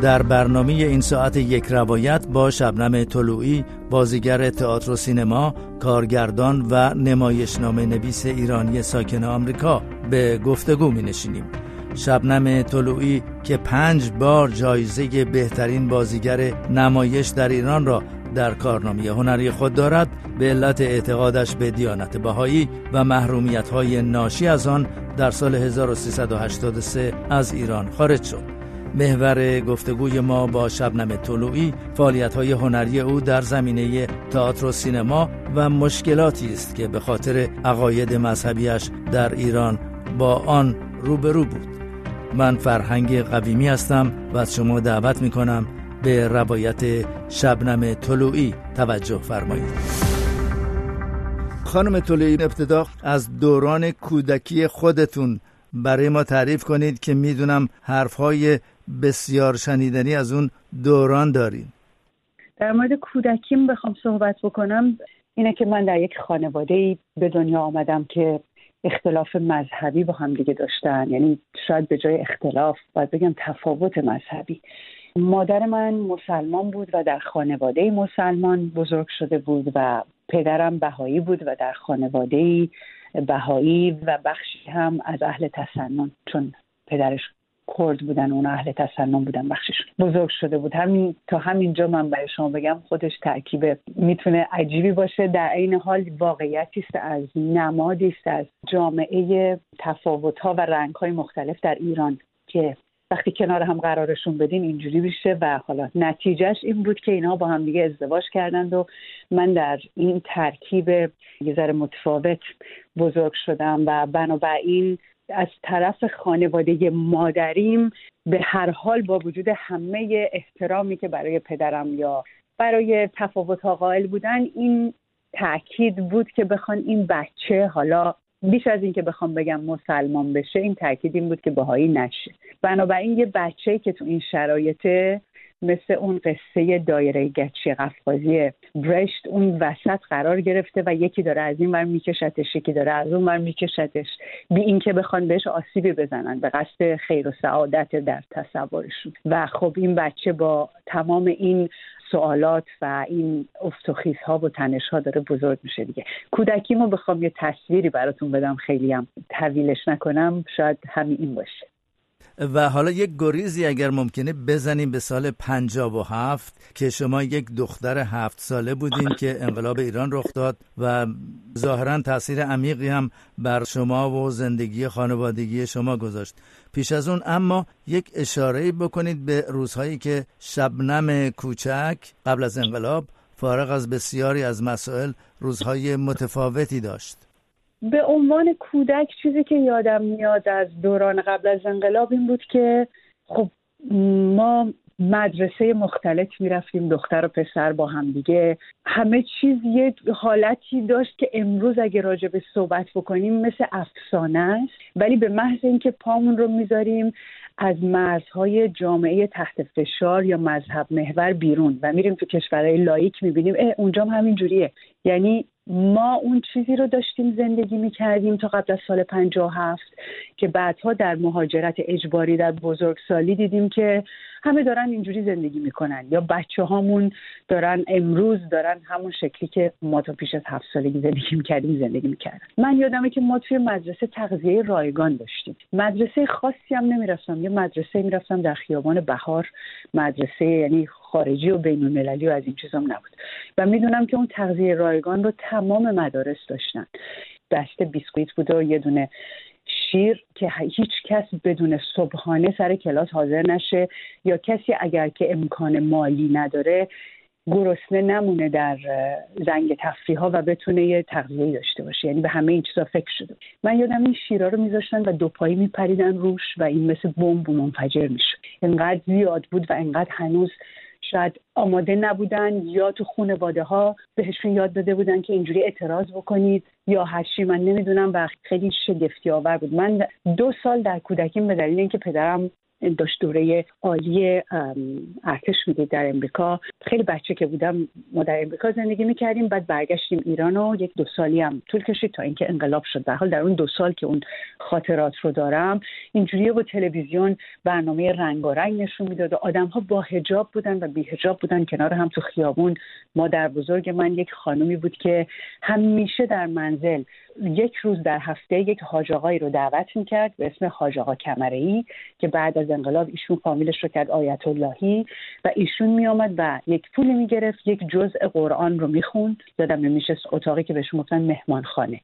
در برنامه این ساعت یک روایت با شبنم طلوعی بازیگر تئاتر و سینما کارگردان و نمایشنامه نویس ایرانی ساکن آمریکا به گفتگو می نشینیم شبنم طلوعی که پنج بار جایزه بهترین بازیگر نمایش در ایران را در کارنامه هنری خود دارد به علت اعتقادش به دیانت بهایی و محرومیت های ناشی از آن در سال 1383 از ایران خارج شد. محور گفتگوی ما با شبنم طلوعی فعالیت های هنری او در زمینه تئاتر و سینما و مشکلاتی است که به خاطر عقاید مذهبیش در ایران با آن روبرو بود. من فرهنگ قویمی هستم و از شما دعوت می کنم به روایت شبنم طلوعی توجه فرمایید. خانم طلوعی ابتدا از دوران کودکی خودتون برای ما تعریف کنید که می‌دونم حرفهای بسیار شنیدنی از اون دوران دارین در مورد کودکیم بخوام صحبت بکنم. اینه که من در یک خانواده به دنیا آمدم که اختلاف مذهبی با هم دیگه داشتن. یعنی شاید به جای اختلاف باید بگم تفاوت مذهبی. مادر من مسلمان بود و در خانواده مسلمان بزرگ شده بود و پدرم بهایی بود و در خانواده بهایی و بخشی هم از اهل تسنن چون پدرش کرد بودن اون اهل تسنن بودن بخشش بزرگ شده بود. همین تا همینجا من برای شما بگم خودش ترکیب می‌تونه عجیبی باشه. در این حال واقعیتی است از نمادی است از جامعه تفاوت ها و رنگ های مختلف در ایران که وقتی کنار هم قرارشون بدین اینجوری میشه و حالا نتیجهش این بود که اینها با هم دیگه ازدواج کردند و من در این ترکیب یه ذره متفاوت بزرگ شدم و بنابراین از طرف خانواده مادریم به هر حال با وجود همه احترامی که برای پدرم یا برای تفاوت ها قائل بودن این تاکید بود که بخوان این بچه حالا بیش از اینکه بخوام بگم مسلمان بشه این تاکید این بود که بهایی نشه. بنابراین یه بچه که تو این شرایطه مثل اون قصه دایره گچی قفقازی برشت اون وسط قرار گرفته و یکی داره از این ور میکشتش یکی داره از اون ور میکشتش. بی اینکه بخوان بهش آسیبی بزنن به قصد خیر و سعادت در تصورشون. و خب این بچه با تمام این سوالات و این افتخیص ها و تنش ها داره بزرگ میشه دیگه. کودکیمو بخوام یه تصویری براتون بدم خیلی هم طویلش نکنم شاید همین این باشه. و حالا یک گریزی اگر ممکنه بزنیم به سال پنجاب و هفت که شما یک دختر هفت ساله بودین که انقلاب ایران رخ داد و ظاهرا تاثیر عمیقی هم بر شما و زندگی خانوادگی شما گذاشت. پیش از اون اما یک اشاره بکنید به روزهایی که شبنم کوچک قبل از انقلاب فارغ از بسیاری از مسائل روزهای متفاوتی داشت. به عنوان کودک چیزی که یادم میاد از دوران قبل از انقلاب این بود که خب ما مدرسه مختلف می‌رفتیم دختر و پسر با هم دیگه. همه چیز یه حالتی داشت که امروز اگه راجع به صحبت بکنیم مثل افسانه است. ولی به محض اینکه پامون رو می‌ذاریم از مرزهای جامعه تحت فشار یا مذهب محور بیرون و میریم تو کشورهای لایک می‌بینیم اه اونجا هم همین جوریه یعنی ما اون چیزی رو داشتیم زندگی می‌کردیم تا قبل از سال 57 که بعدها در مهاجرت اجباری در بزرگسالی دیدیم که همه دارن اینجوری زندگی می‌کنن یا بچه هامون دارن امروز دارن همون شکلی که ما تا پیش از هفت سالگی زندگی می‌کردیم زندگی می‌کردن. من یادمه که ما توی مدرسه تغذیه رایگان داشتیم. مدرسه خاصی هم نمی‌رفتم. یه مدرسه می‌رفتم در خیابان بهار. مدرسه یعنی خارجی و بین المللی و از این چیزام نبود. و می‌دونم که اون تغذیه رایگان رو تمام مدارس داشتن. دست بیسکویت بود و یه دونه شیر که هیچ کس بدون صبحانه سر کلاس حاضر نشه یا کسی اگر که امکان مالی نداره گرسنه نمونه در زنگ تفریح ها و بتونه یه تغذیه داشته باشه. یعنی به همه این چیزا فکر شده. من یادم این شیرا رو میذاشتن و دو پایی میپریدن روش و این مثل بمب منفجر میشه انقدر زیاد بود و انقدر هنوز شاید آماده نبودن یا تو خانواده ها بهشون یاد داده بودن که اینجوری اعتراض بکنید یا هرچی من نمی‌دونم و خیلی شگفتی آور بود. من دو سال در کودکیم به دلیل اینکه پدرم داشت عالی ارتش می‌دید در امریکا. خیلی بچه که بودم ما در امریکا زندگی می‌کردیم بعد برگشتیم ایران و یک دو سالی هم طول کشید تا اینکه انقلاب شد. در حال در اون دو سال که اون خاطرات رو دارم اینجوری با تلویزیون برنامه رنگارنگ نشون می‌داد و آدم ها با هجاب بودن و بی هجاب بودن کنار هم تو خیابون. مادر بزرگ من یک خانومی بود که همیشه در منزل یک روز در هفته یک حاج رو دعوت می‌کرد به اسم حاج آقا کمره که بعد انقلاب ایشون فامیلش رو کرد آیت اللهی و ایشون میآمد و یک پولی می‌گرفت یک جزء قرآن رو می‌خوند. یادم نمیشه اتاقی که بهشون گفتن مهمانخانه.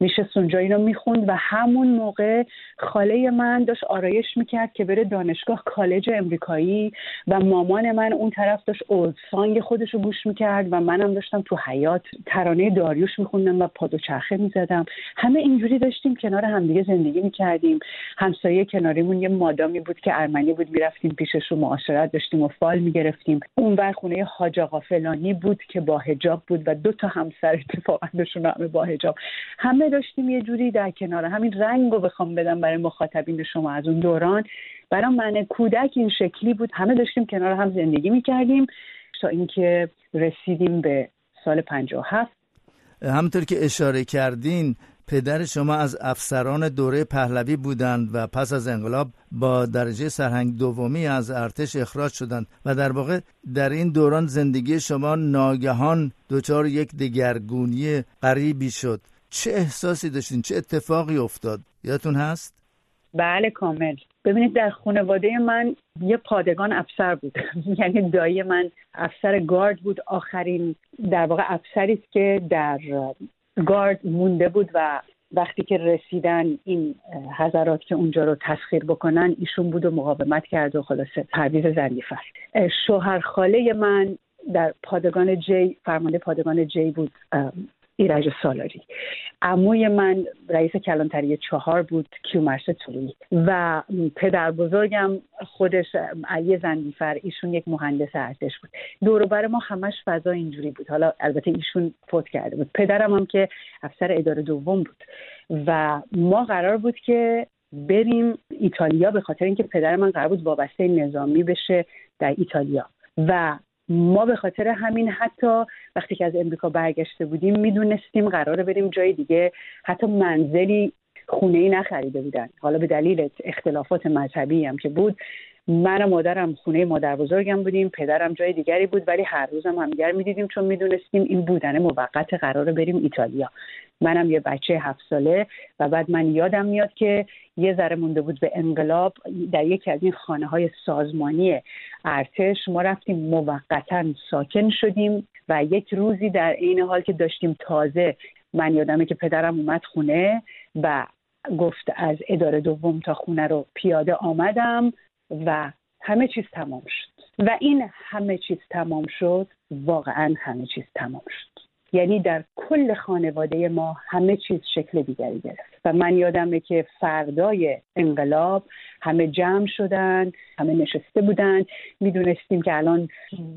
میشه اونجا اینو می‌خوند و همون موقع خاله من داشت آرایش می‌کرد که بره دانشگاه کالج امریکایی و مامان من اون طرف داشت اولد سانگ خودش رو گوش می‌کرد و منم داشتم تو حیات ترانه داریوش میخوندم و پادوچرخه می‌زدم. همه اینجوری داشتیم کنار همدیگه زندگی می‌کردیم. همسایه کناریمون یه مادامی بود که ارمنی بود می‌رفتیم پیشش رو معاشرت داشتیم و فال می‌گرفتیم. اون بر خونه حاج آقا فلانی بود که با هجاب بود و دو تا همسر اتفاقا داشتون همه با هجاب همه داشتیم یه جوری در کنار همین رنگ رو بخوام بدم برای مخاطبین شما از اون دوران. برای من کودک این شکلی بود. همه داشتیم کنار هم زندگی می‌کردیم تا اینکه رسیدیم به سال 57 همونطور که اشاره کردین پدر شما از افسران دوره پهلوی بودند و پس از انقلاب با درجه سرهنگ دومی از ارتش اخراج شدند و در واقع در این دوران زندگی شما ناگهان دچار یک دگرگونی غریبی شد. چه احساسی داشتین؟ چه اتفاقی افتاد؟ یادتون هست؟ بله کامل. ببینید در خانواده من یه پادگان افسر بود. یعنی دایی من افسر گارد بود. آخرین در واقع افسری است که در گارد مونده بود و وقتی که رسیدن این حضرات که اونجا رو تسخیر بکنن ایشون بود و مقاومت کرد و خلاصه پرویز زنگیفر شوهر خاله من در پادگان جی فرمانده پادگان جی بود. ایرج سالاری. عموی من رئیس کلانتری چهار بود کیومرس توری و پدر بزرگم خودش علی زندیفر ایشون یک مهندس ارتش بود. دوروبر ما همش فضا اینجوری بود. حالا البته ایشون فوت کرده بود. پدرم هم که افسر اداره دوم بود. و ما قرار بود که بریم ایتالیا به خاطر اینکه پدر من قرار بود وابسته نظامی بشه در ایتالیا. و ما به خاطر همین حتی وقتی که از امریکا برگشته بودیم می‌دونستیم قراره بریم جای دیگه. حتی منزلی خونه ای نخریده بودن. حالا به دلیل اختلافات مذهبی هم که بود من و مادرم خونه مادر بزرگم بودیم پدرم جای دیگری بود ولی هر روزم همدیگر می‌دیدیم چون می‌دونستیم این بودن موقت قراره بریم ایتالیا. منم یه بچه هفت ساله و بعد من یادم میاد که یه ذره مونده بود به انقلاب در یکی از این خانه های سازمانی ارتش ما رفتیم موقتا ساکن شدیم و یک روزی در عین حال که داشتیم تازه من یادمه که پدرم اومد خونه و گفت از اداره دوم تا خونه رو پیاده آمدم. و همه چیز تمام شد. و این همه چیز تمام شد واقعا همه چیز تمام شد. یعنی در کل خانواده ما همه چیز شکل دیگری گرفت. و من یادمه که فردای انقلاب همه جمع شدن همه نشسته بودن. می‌دونستیم که الان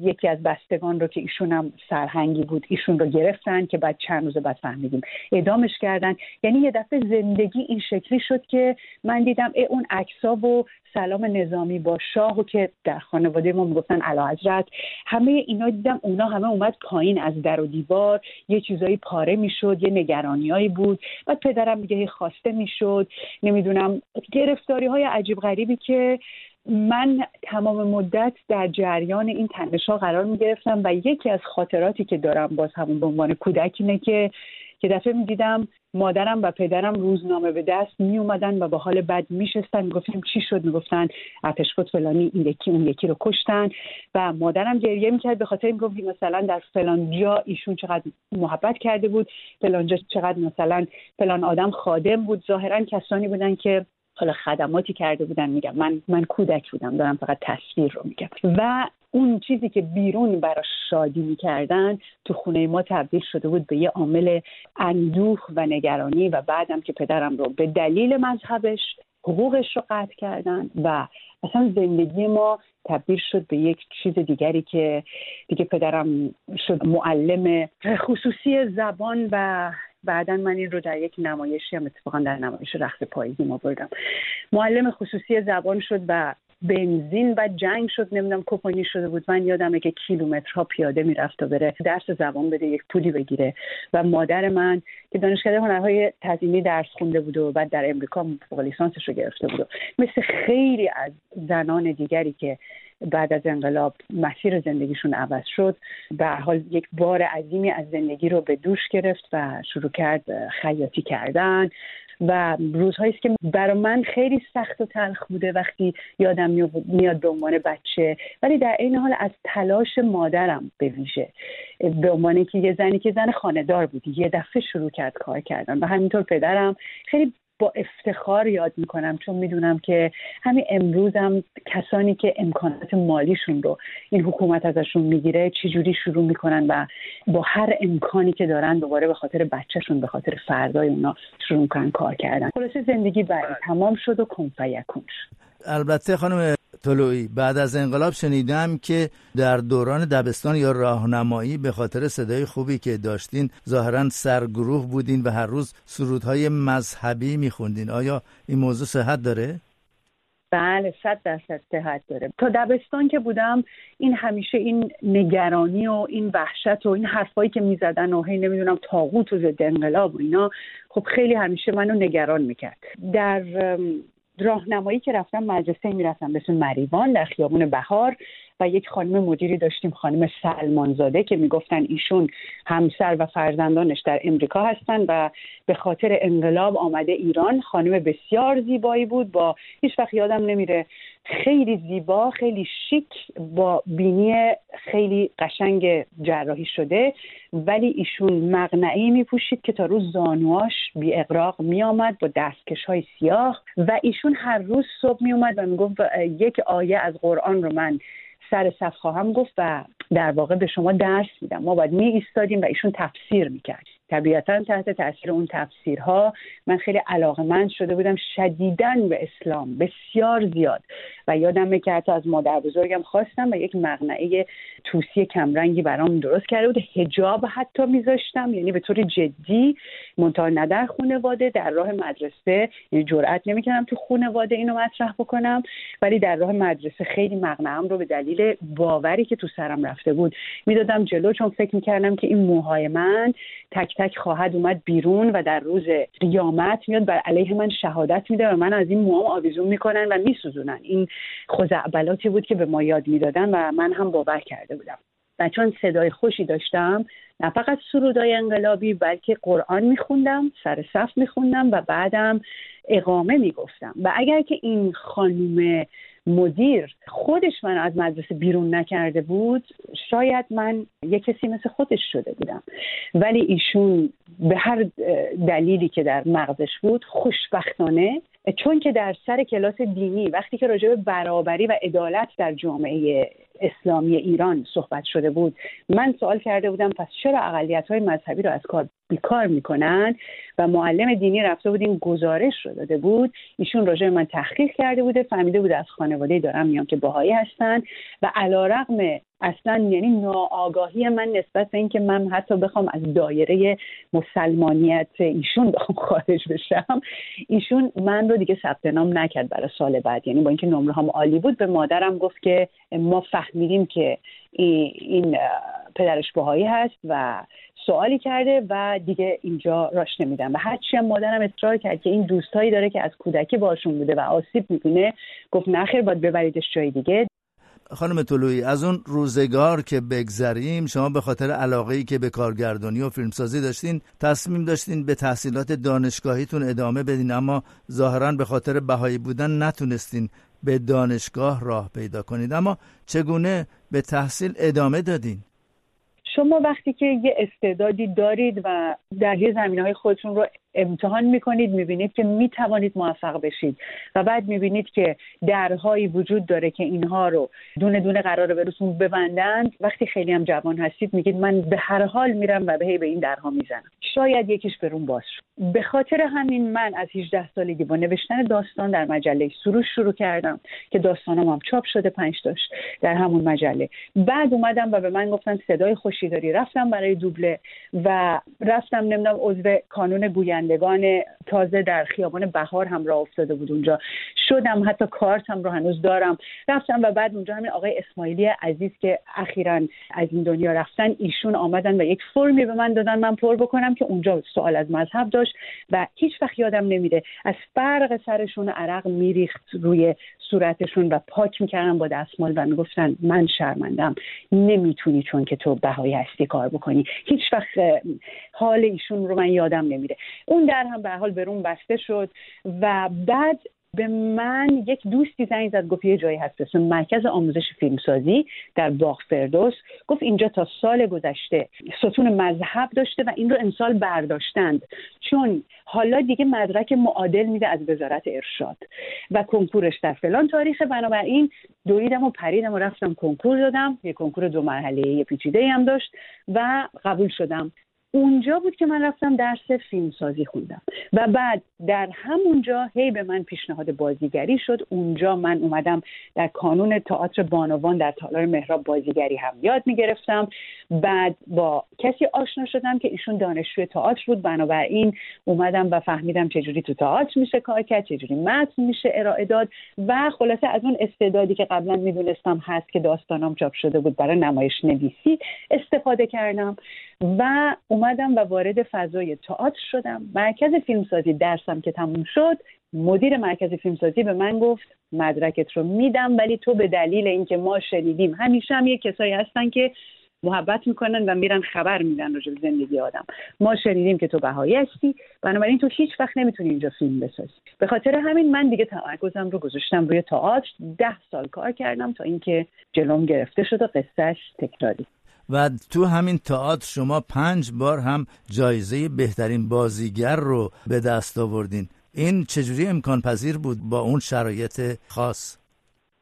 یکی از بستگان رو که ایشون هم سرهنگی بود ایشون رو گرفتن که بعد چند روز بعد فهمیدیم. اعدامش کردن. یعنی یه دفعه زندگی این شکلی شد که من دیدم ای اون عکسا و سلام نظامی با شاه و که در خانواده ما می‌گفتن علا حضرت. همه اینا دیدم اونا همه اومد پایین از در و دیوار. یه چیزایی پاره می‌شد یه نگرانیایی بود. بعد پدرم میگه خواسته می‌شد. نمی‌دونم گرفتاری های عجیب غریبی که من تمام مدت در جریان این تنش قرار می گرفتم و یکی از خاطراتی که دارم باز همون به عنوان کودک اینه که که دفعه می دیدم مادرم و پدرم روزنامه به دست می اومدن و با حال بد می شستن. گفتیم چی شد؟ می گفتن اتشفت فلانی این یکی اون یکی رو کشتن و مادرم گریه می‌کرد به خاطر این گفتی مثلا در فلان جا ایشون چقدر محبت کرده بود فلان جا چقدر مثلا فلان آدم خادم بود. ظاهرا کسانی بودن که حالا خدماتی کرده بودن میگم. من من کودک بودم دارم فقط تصویر رو میگم. و اون چیزی که بیرون برای شادی می‌کردن تو خونه ما تبدیل شده بود به یه عامل اندوه و نگرانی و بعدم که پدرم رو به دلیل مذهبش حقوقش رو قطع کردن و اصلا زندگی ما تبدیل شد به یک چیز دیگری که دیگه پدرم شد معلم خصوصی زبان و بعدا من این رو در یک نمایشی هم اتفاقا در نمایش رخت پاییزی ما بردم. معلم خصوصی زبان شد و بنزین و جنگ شد نمی‌دونم کپانی شده بود. من یادمه که کیلومترها پیاده می‌رفت و بره درس زبان بده یک پولی بگیره. و مادر من که دانشکده هنرهای تزیینی درس خونده بود و بعد در امریکا فوق لیسانسش رو گرفته بود مثل خیلی از زنان دیگری که بعد از انقلاب مسیر زندگیشون عوض شد به حال یک بار عظیمی از زندگی رو به دوش گرفت و شروع کرد خیاطی کردن. و روزهایی است که برای من خیلی سخت و تلخ بوده وقتی یادم میاد به عنوان بچه. ولی در این حال از تلاش مادرم به ویژه به عنوان که یه زنی که زن خاندار بودی یه دفعه شروع کرد کار کردن. و همینطور پدرم خیلی با افتخار یاد می‌کنم چون می‌دونم که همین امروزم کسانی که امکانات مالیشون رو این حکومت ازشون می‌گیره چجوری شروع می‌کنن و با هر امکانی که دارن دوباره به خاطر بچهشون به خاطر فردای اونا شروع می‌کنن کار کردن. خلاصه زندگی برای تمام شد و کنفیکون شد. البته خانم طلوعی. بعد از انقلاب شنیدم که در دوران دبستان یا راهنمایی به خاطر صدای خوبی که داشتین ظاهرا سرگروه بودین و هر روز سرودهای مذهبی میخوندین. آیا این موضوع صحت داره؟ بله صد درصد صحت داره. تا دبستان که بودم این همیشه این نگرانی و این وحشت و این حرفایی که می‌زدن و هی نمی‌دونم تاغوت و ضد انقلاب و اینا خب خیلی همیشه منو نگران می‌کرد. در راهنمایی که رفتم مدرسه می‌رفتم به مریوان در خیابون بهار. و یک خانم مدیری داشتیم خانم سلمانزاده که می‌گفتن ایشون همسر و فرزندانش در امریکا هستن و به خاطر انقلاب آمده ایران خانم بسیار زیبایی بود. با هیچ وقت یادم نمیره خیلی زیبا خیلی شیک با بینی خیلی قشنگ جراحی شده ولی ایشون مغنعی می پوشید که تا روز زانواش بی اقراق می آمد با دستکش های سیاه و ایشون هر روز صبح می اومد و می گفت یک آیه از قرآن رو من سر صف خواهم گفت و در واقع به شما درس میدم. ما باید می ایستادیم و ایشون تفسیر می‌کرد طبیعتا تحت تاثیر اون تفسیرها من خیلی علاقمند شده بودم شدیدن به اسلام بسیار زیاد. و یادم که حتی از مادر بزرگم خواستم و یک مغنعه توسی کمرنگی برام درست کرده بود. هجاب حتی میذاشتم یعنی به طور جدی منتها نه در خانواده در راه مدرسه. یعنی جرئت نمی‌کردم تو خانواده اینو مطرح بکنم ولی در راه مدرسه خیلی مغنعم رو به دلیل باوری که تو سرم رفته بود می‌دادم جلو چون فکر می‌کردم که این موهای من تک تک خواهد اومد بیرون و در روز قیامت میاد بر علیه من شهادت میده و من از این موام آویزون می‌کنن و میسوزونن. این خزعبلاتی بود که به ما یاد می‌دادن و من هم باور کرده بودم. و چون صدای خوشی داشتم نه فقط سرودای انقلابی بلکه قرآن میخوندم سر صف میخوندم و بعدم اقامه می‌گفتم. و اگر که این خانوم مدیر خودش من از مدرسه بیرون نکرده بود شاید من یه کسی مثل خودش شده بودم. ولی ایشون به هر دلیلی که در مغزش بود خوشبختانه چون که در سر کلاس دینی وقتی که راجع به برابری و عدالت در جامعه اسلامی ایران صحبت شده بود من سوال کرده بودم پس چرا اقلیت های مذهبی رو از کار بیکار می‌کنن و معلم دینی رفته بود این گزارش رو داده بود؟ ایشون راجع من تحقیق کرده بوده فهمیده بود از خانواده دارم میام که باهایی هستن و علا رقم اصلا یعنی ناآگاهی من نسبت به اینکه من حتی بخوام از دایره مسلمانیت ایشون بخوام خارج بشم ایشون من رو دیگه ثبت نام نکرد برای سال بعد. یعنی با اینکه نمره هم عالی بود به مادرم گفت که ما فهمیدیم که این پدرش باهایی هست و سوالی کرده و دیگه اینجا راش نمیدن. و هرچی هم مادرم اصرار کرد که این دوستایی داره که از کودکی باشون بوده و آسیب می‌بینه گفت نخیر باید ببریدش جای دیگه. خانم طلویی از اون روزگار که بگذریم شما به خاطر علاقه ای که به کارگردانی و فیلمسازی داشتین تصمیم داشتین به تحصیلات دانشگاهیتون ادامه بدین اما ظاهرا به خاطر بهایی بودن نتونستین به دانشگاه راه پیدا کنید. اما چگونه به تحصیل ادامه دادین؟ شما وقتی که یه استعدادی دارید و در یه زمین های خودتون رو امتحان می‌کنید می‌بینید که می‌توانید موفق بشید. و بعد می‌بینید که درهایی وجود داره که اینها رو دونه دونه قرار برسون ببندند. وقتی خیلی هم جوان هستید میگید من به هر حال میرم و به به این درها می‌زنم. شاید یکیش برون باز شد. به خاطر همین من از 18 سالگی با نوشتن داستان در مجله سروش شروع کردم که داستانم هم چاپ شده پنج داشت در همون مجله. بعد اومدم و به من گفتن صدای خوشی داری. رفتم برای دوبله و رفتم نمی‌دونم عضو کانون گویندگان تازه در خیابان بهار هم راه افتاده بود اونجا. شدم حتی کارت هم رو هنوز دارم. رفتم و بعد اونجا همین آقای اسماعیلی عزیز که اخیرا از این دنیا رفتن ایشون آمدن و یک فرمی به من دادن من پر بکنم که اونجا سوال از مذهب داشت و هیچ وقت یادم نمیره. از فرق سرشون عرق میریخت روی صورتشون و پاک می‌کردن با دستمال و می‌گفتن من شرمندم نمی‌تونی چون که تو بهایی هستی کار بکنی. هیچ وقت حال ایشون رو من یادم نمیره. اون در هم به حال برون بسته شد و بعد به من یک دوستی زنگ زد گفت یه جایی هست اسم مرکز آموزش فیلمسازی در باغ فردوس. گفت اینجا تا سال گذشته ستون مذهب داشته و این رو امسال برداشتند. چون حالا دیگه مدرک معادل میده از وزارت ارشاد و کنکورش در فلان تاریخ بنابراین دویدم و پریدم و رفتم کنکور دادم. یه کنکور دو مرحله یه پیچیده هم داشت و قبول شدم. اونجا بود که من رفتم درس فیلمسازی خوندم. و بعد در همونجا هی به من پیشنهاد بازیگری شد. اونجا من اومدم در کانون تئاتر بانوان در تالار مهراب بازیگری هم یاد می‌گرفتم. بعد با کسی آشنا شدم که ایشون دانشجوی تئاتر بود. بنابراین اومدم و فهمیدم چجوری تو تئاتر میشه کار کرد چجوری متن میشه ارائه داد. و خلاصه از اون استعدادی که قبلا می‌دونستم هست که داستانام چاپ شده بود برای نمایش نویسی استفاده کردم. و اومدم و وارد فضای تئاتر شدم. مرکز فیلمسازی درسم که تموم شد مدیر مرکز فیلمسازی به من گفت مدرکت رو میدم ولی تو به دلیل اینکه ما شنیدیم همیشه هم یه کسایی هستن که محبت می‌کنن و میرن خبر میدن راجع زندگی آدم. ما شنیدیم که تو بهایی هستی بنابراین تو هیچ وقت نمی‌تونی اینجا فیلم بسازی. به خاطر همین من دیگه تمرکزم رو گذاشتم روی تئاتر. ده سال کار کردم تا اینکه جلوم گرفته شد و قصهش تکراری. و تو همین تئاتر شما پنج بار هم جایزه بهترین بازیگر رو به دست آوردین. این چجوری امکان پذیر بود با اون شرایط خاص؟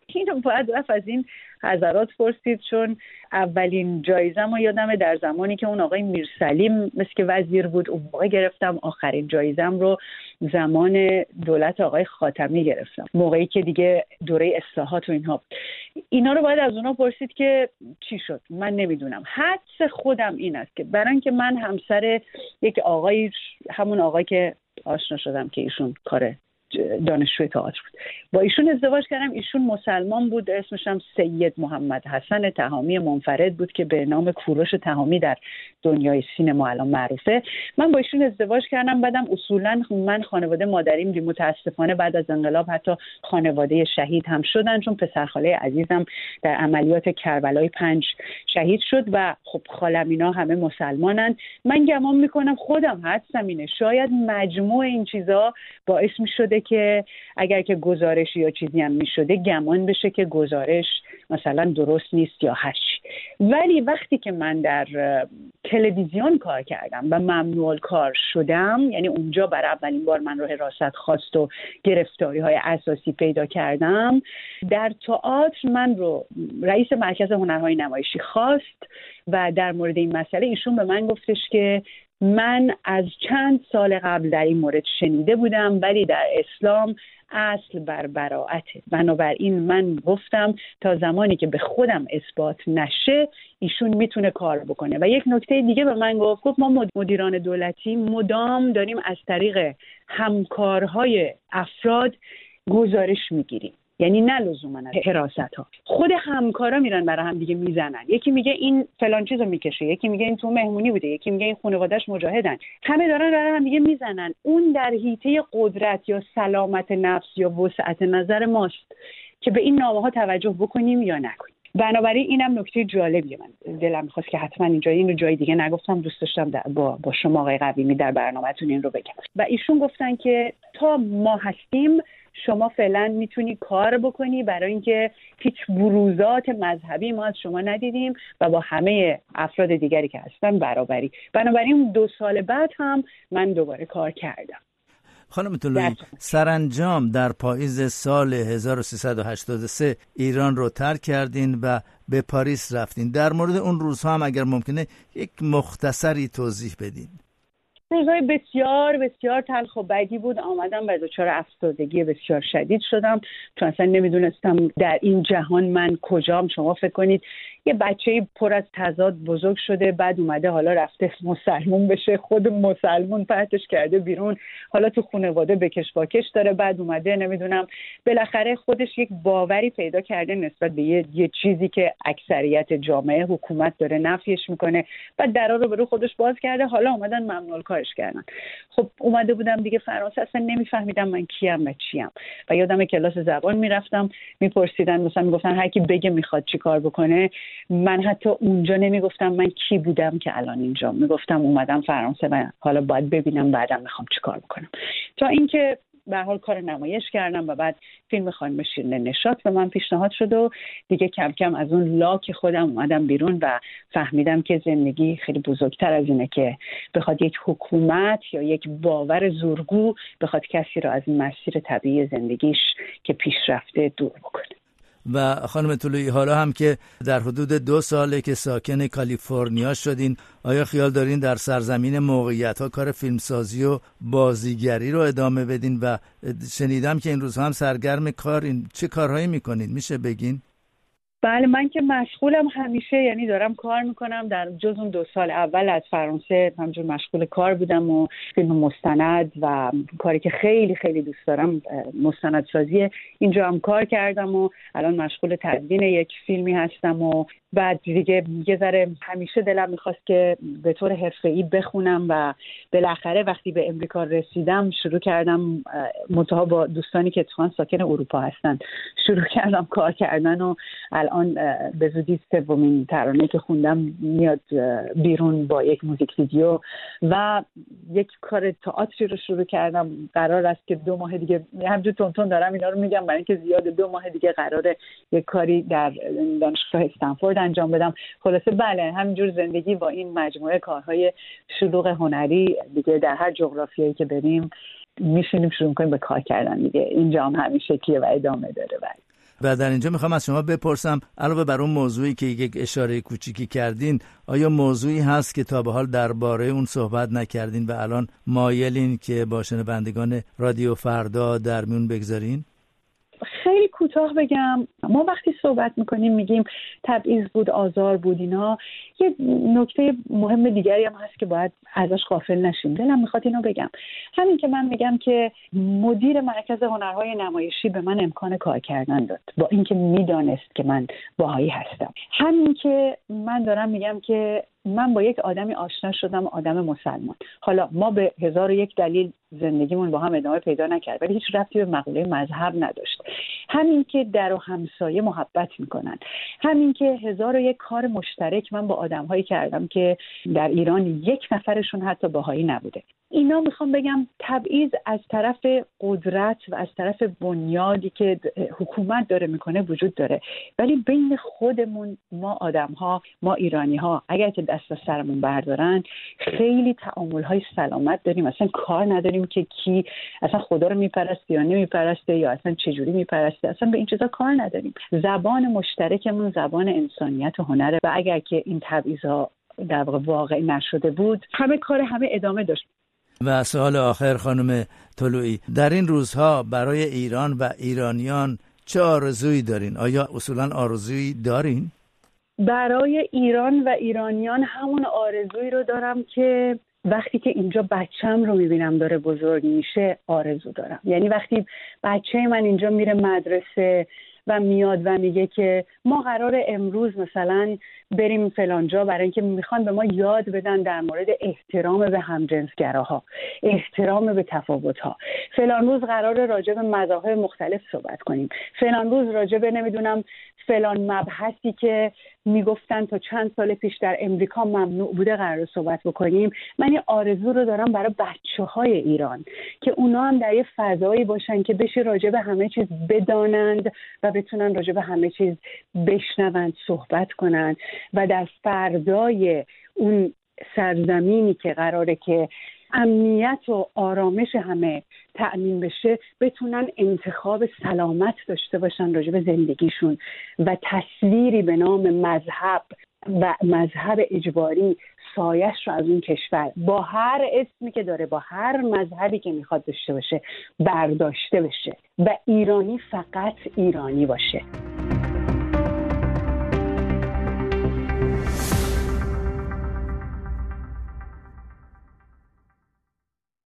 اینو باید رفت از این حضرات پرسید چون اولین جایزم رو یادمه در زمانی که اون آقای میرسلیم مثل که وزیر بود اون موقع گرفتم. آخرین جایزم رو زمان دولت آقای خاتمی گرفتم. موقعی که دیگه دوره اصلاحات و اینها. اینا رو باید از اونا پرسید که چی شد؟ من نمی‌دونم. حدس خودم این است که برای که من همسر یک آقای همون آقای که آشنا شدم که ایشون کار دانشجوی تئاتر بود. با ایشون ازدواج کردم. ایشون مسلمان بود. اسمش هم سید محمد حسن تهامی منفرد بود که به نام کوروش تهامی در دنیای سینما الان معروفه. من با ایشون ازدواج کردم. بعدم اصولا من خانواده مادریم دی متاسفانه بعد از انقلاب حتی خانواده شهید هم شدن چون پسرخاله عزیزم در عملیات کربلای پنج شهید شد و خب خالم اینا همه مسلمانن. من گمان می‌کنم خودم هستم اینه. شاید مجموع این چیزا باعث می شده که اگر که گزارش یا چیزی هم می‌شده گمان بشه که گزارش مثلا درست نیست یا هش ولی وقتی که من در تلویزیون کار کردم و ممنوع کار شدم یعنی اونجا بر اولین بار من رو حراست خواست و گرفتاری های اساسی پیدا کردم در تئاتر من رو رئیس مرکز هنرهای نمایشی خواست و در مورد این مسئله ایشون به من گفتش که من از چند سال قبل در این مورد شنیده بودم ولی در اسلام اصل بر براعته. بنابراین من گفتم تا زمانی که به خودم اثبات نشه ایشون می‌تونه کار بکنه. و یک نکته دیگه به من گفت گفت ما مدیران دولتی مدام داریم از طریق همکارهای افراد گزارش می‌گیریم. یعنی نه لزوما حراست ها خود همکارا میرن برای هم دیگه می‌زنن. یکی میگه این فلان چیزو می‌کشه یکی میگه این تو مهمونی بوده یکی میگه این خانوادهش مجاهدن. همه دارن برای هم دیگه می‌زنن. اون در حیطه قدرت یا سلامت نفس یا وسعت نظر ماست که به این نامه ها توجه بکنیم یا نکنیم. بنابراین اینم نکته جالبیه. من دلم می‌خواست که حتما اینجا این رو جای دیگه نگفتم. دوست داشتم با, با شما آقای قویمی در برنامهتون این رو بگم. و ایشون گفتن که تا ما هستیم شما فعلا می‌تونی کار بکنی برای اینکه هیچ بروزات مذهبی ما از شما ندیدیم و با همه افراد دیگری که هستن برابری. بنابراین دو سال بعد هم من دوباره کار کردم. خانم طلوعی سرانجام در پاییز سال 1383 ایران رو ترک کردین و به پاریس رفتین. در مورد اون روزها هم اگر ممکنه یک مختصری توضیح بدین. روزهای بسیار بسیار تلخ و بدی بود. آمدم و دچار افسردگی بسیار شدید شدم. چون اصلا نمی‌دونستم در این جهان من کجام. شما فکر کنید یه بچه پر از تضاد بزرگ شده بعد اومده حالا رفته مسلمون بشه خود مسلمون پرتش کرده بیرون. حالا تو خانواده بکش باکش داره بعد اومده نمی‌دونم بالاخره خودش یک باوری پیدا کرده نسبت به یه, یه چیزی که اکثریت جامعه حکومت داره نفیش می‌کنه. بعد درا رو برو خودش باز کرده حالا اومدن ممنول کارش کردن. خب اومده بودم دیگه فرانسه اصلا نمیفهمیدم من کیم و چیم. و یادم کلاس زبان می‌رفتم میپرسیدن مثلا می‌گفتن هر کی بگه می‌خواد چیکار بکنه. من حتی اونجا نمی‌گفتم من کی بودم که الان اینجا. می‌گفتم اومدم فرانسه و حالا باید ببینم بعدم می‌خوام چیکار بکنم. تا اینکه به حال کار نمایش کردم و بعد فیلم خانم شیرین نشات به من پیشنهاد شد و دیگه کم کم از اون لاک خودم اومدم بیرون و فهمیدم که زندگی خیلی بزرگتر از اینه که بخواد یک حکومت یا یک باور زورگو بخواد کسی رو از مسیر طبیعی زندگیش که پیشرفته دور بکنه. و خانم طلوعی حالا هم که در حدود دو ساله که ساکن کالیفرنیا شدین آیا خیال دارین در سرزمین موقعیت ها کار فیلمسازی و بازیگری رو ادامه بدین؟ و شنیدم که این روزها هم سرگرم کار این چه کارهایی می‌کنین؟ میشه بگین؟ بله من که مشغولم همیشه یعنی دارم کار می‌کنم. در جز اون دو سال اول از فرانسه همجور مشغول کار بودم و فیلم مستند و کاری که خیلی خیلی دوست دارم مستندسازی اینجا هم کار کردم و الان مشغول تدوین یک فیلمی هستم و بعد دیگه یه ذره همیشه دلم می‌خواست که به طور حرفه‌ای بخونم و بالاخره وقتی به امریکا رسیدم شروع کردم منتها با دوستانی که اتفاقا ساکن اروپا هستن شروع کردم کار کردن و الان به زودی سومین ترانه که خوندم میاد بیرون با یک موزیک ویدیو و یک کار تئاتری رو شروع کردم. قرار است که دو ماه دیگه همجور تونتون دارم اینا رو میگم برای اینکه زیاد دو ماه دیگه قراره یک کاری در دانشگاه استنفورد انجام بدم. خلاصه بله همینجور زندگی با این مجموعه کارهای شلوغ هنری دیگه در هر جغرافیایی که بریم میشینیم شروع کنیم به کار کردن دیگه. اینجا هم همیشه کیه و ادامه داره. بله. و در اینجا می‌خوام از شما بپرسم علاوه بر اون موضوعی که یک اشاره کوچیکی کردین آیا موضوعی هست که تا به حال درباره اون صحبت نکردین و الان مایلین که با شنوندگان رادیو فردا در میون بگذارین؟ کوتاه بگم. ما وقتی صحبت می‌کنیم میگیم تبعیض بود آزار بود اینا. یه نکته مهم دیگری هم هست که باید ازش غافل نشیم. دلم می‌خواد اینو بگم. همین که من میگم که مدیر مرکز هنرهای نمایشی به من امکان کار کردن داد. با اینکه می‌دانست که من باهایی هستم. همین که من دارم میگم که من با یک آدمی آشنا شدم آدم مسلمان. حالا ما به هزار و یک دلیل زندگیمون با هم ادامه پیدا نکرد ولی هیچ رفتی به مقوله مذهب نداشت. همین که در و همسایه محبت می‌کنن. همین که هزار و یک کار مشترک من با آدمهایی کردم که در ایران یک نفرشون حتی باهایی نبوده. اینا می‌خوام بگم تبعیض از طرف قدرت و از طرف بنیادی که حکومت داره می‌کنه وجود داره. ولی بین خودمون ما آدم ها ما ایرانی ها اگر که دست از سرمون بردارن خیلی تعامل های سلامت داریم. اصلا کار نداریم که کی اصلا خدا رو میپرسته یا نمیپرسته یا اصلا چجوری میپرسته. اصلا به این چیزا کار نداریم. زبان مشترکمون زبان انسانیت و هنره. و اگر که این تبعیض ها در واقع واقع نشده بود همه کار همه ادامه داشت. و سوال آخر خانم طلوعی در این روزها برای ایران و ایرانیان چه آرزویی دارین؟ آیا اصولا آرزویی دارین؟ برای ایران و ایرانیان همون آرزویی رو دارم که وقتی که اینجا بچم رو می‌بینم داره بزرگ میشه آرزو دارم یعنی وقتی بچه من اینجا میره مدرسه و میاد و میگه که ما قرار امروز مثلا بریم فلانجا برای اینکه می‌خوان به ما یاد بدن در مورد احترام به همجنسگراها احترام به تفاوتها. فلان روز قرار راجع به مذاهب مختلف صحبت کنیم. فلان روز راجع به نمی‌دونم فلان مبحثی که می‌گفتن تا چند سال پیش در امریکا ممنوع بوده قرار صحبت بکنیم. من یه آرزو رو دارم برای بچه های ایران که اونا هم در یه فضایی باشن که بشه راجع به همه چیز بدانند و بتونن راجع به همه چیز بشنوند صحبت کنند. و در فردای اون سرزمینی که قراره که امنیت و آرامش همه تأمین بشه بتونن انتخاب سلامت داشته باشن راجع زندگیشون و تصویری به نام مذهب و مذهب اجباری سایش رو از اون کشور با هر اسمی که داره با هر مذهبی که می‌خواد داشته باشه برداشته بشه و ایرانی فقط ایرانی باشه.